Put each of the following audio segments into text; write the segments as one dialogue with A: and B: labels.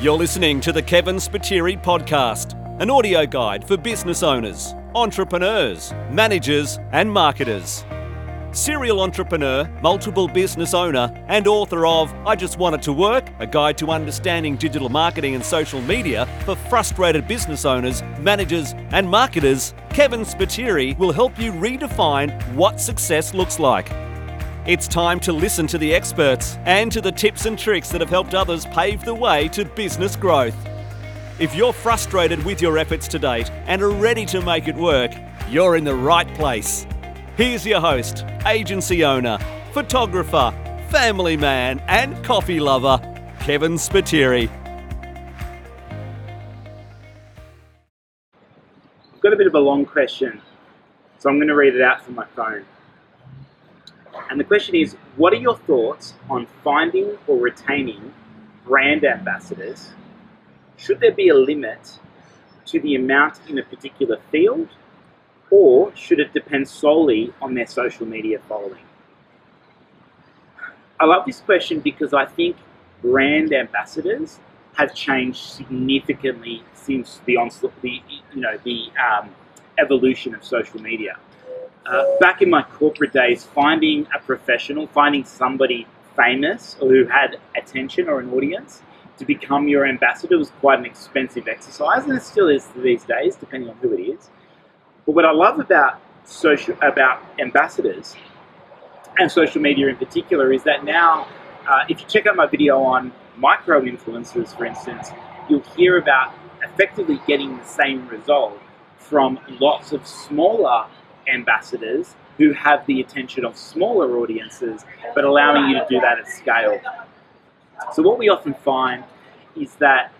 A: You're listening to the Kevin Spiteri podcast, an audio guide for business owners, entrepreneurs, managers, and marketers. Serial entrepreneur, multiple business owner, and author of I Just Wanted to Work, a guide to understanding digital marketing and social media for frustrated business owners, managers, and marketers, Kevin Spiteri will help you redefine what success looks like. It's time to listen to the experts and to the tips and tricks that have helped others pave the way to business growth. If you're frustrated with your efforts to date and are ready to make it work, you're in the right place. Here's your host, agency owner, photographer, family man, and coffee lover, Kevin Spiteri.
B: I've got a bit of a long question, so I'm going to read it out from my phone. And the question is What are your thoughts on finding or retaining brand ambassadors? Should there be a limit to the amount in a particular field, or should it depend solely on their social media following? I love this question because I think brand ambassadors have changed significantly since the onslaught, the you know the um, evolution of social media. Uh, back in my corporate days, finding a professional, finding somebody famous or who had attention or an audience to become your ambassador was quite an expensive exercise, and it still is these days, depending on who it is. But what I love about social about ambassadors and social media in particular is that now, uh, if you check out my video on micro influencers, for instance, you'll hear about effectively getting the same result from lots of smaller ambassadors who have the attention of smaller audiences, but allowing you to do that at scale. So, what we often find is that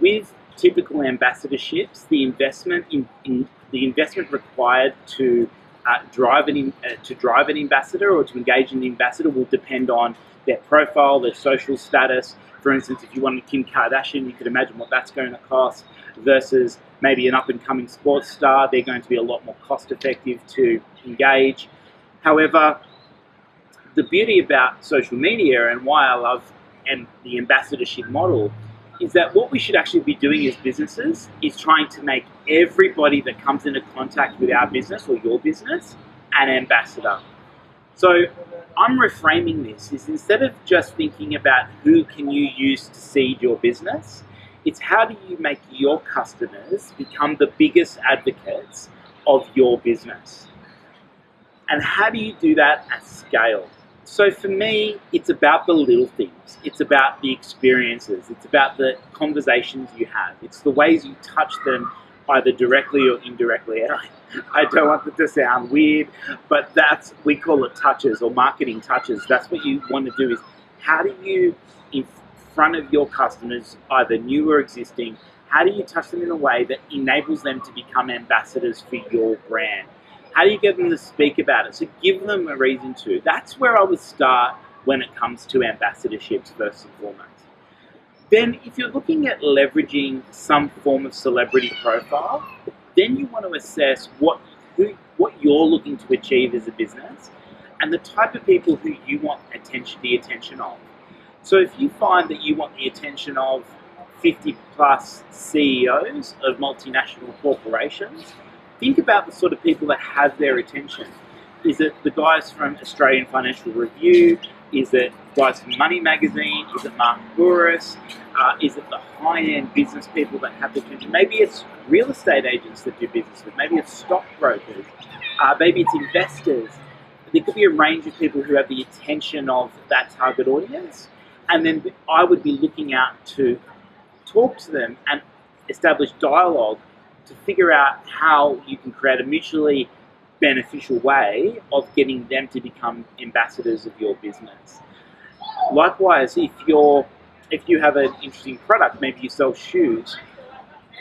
B: with typical ambassadorships, the investment in, in the investment required to uh, drive an uh, to drive an ambassador or to engage an ambassador will depend on their profile, their social status. For instance, if you wanted Kim Kardashian, you could imagine what that's going to cost versus maybe an up and coming sports star. They're going to be a lot more cost effective to engage. However, the beauty about social media and why I love and the ambassadorship model is that what we should actually be doing as businesses is trying to make everybody that comes into contact with our business or your business an ambassador. So I'm reframing this is instead of just thinking about who can you use to seed your business, it's how do you make your customers become the biggest advocates of your business? And how do you do that at scale? So for me, it's about the little things. It's about the experiences. It's about the conversations you have. It's the ways you touch them either directly or indirectly. And I, I don't want it to sound weird, but that's, we call it touches or marketing touches. That's what you want to do is how do you, front of your customers, either new or existing, how do you touch them in a way that enables them to become ambassadors for your brand? How do you get them to speak about it? So give them a reason to. That's where I would start when it comes to ambassadorships, first and foremost. Then, if you're looking at leveraging some form of celebrity profile, then you want to assess what who, what you're looking to achieve as a business and the type of people who you want attention, the attention of. So, if you find that you want the attention of 50 plus CEOs of multinational corporations, think about the sort of people that have their attention. Is it the guys from Australian Financial Review? Is it guys from Money Magazine? Is it Mark Bouris? Uh, is it the high-end business people that have the attention? Maybe it's real estate agents that do business with. Maybe it's stockbrokers. Uh, maybe it's investors. There could be a range of people who have the attention of that target audience, and then I would be looking out to talk to them and establish dialogue to figure out how you can create a mutually beneficial way of getting them to become ambassadors of your business. Likewise, if you're if you have an interesting product, maybe you sell shoes,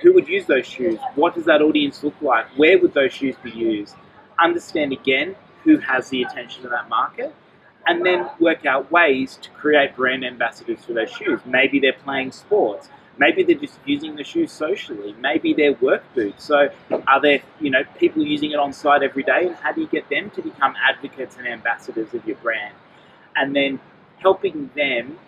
B: who would use those shoes? What does that audience look like? Where would those shoes be used? Understand again who has the attention of that market and then work out ways to create brand ambassadors for those shoes. Maybe they're playing sports. Maybe they're just using the shoes socially. Maybe they're work boots. So are there, you know, people using it on site every day? And how do you get them to become advocates and ambassadors of your brand? And then helping them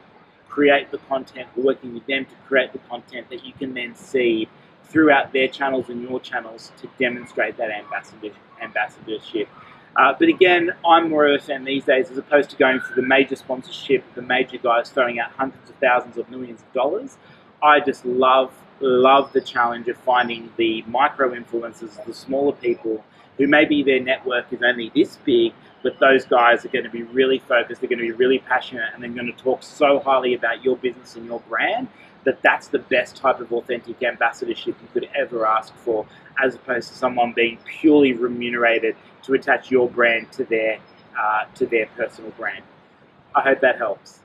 B: create the content, working with them to create the content that you can then see throughout their channels and your channels to demonstrate that ambassador, ambassadorship. Uh, but again, I'm more of a fan these days as opposed to going for the major sponsorship, the major guys throwing out hundreds of thousands of millions of dollars. I just love, love the challenge of finding the micro influencers, the smaller people who maybe their network is only this big, but those guys are going to be really focused, they're going to be really passionate, and they're going to talk so highly about your business and your brand that that's the best type of authentic ambassadorship you could ever ask for, as opposed to someone being purely remunerated to attach your brand to their uh, to their personal brand. I hope that helps.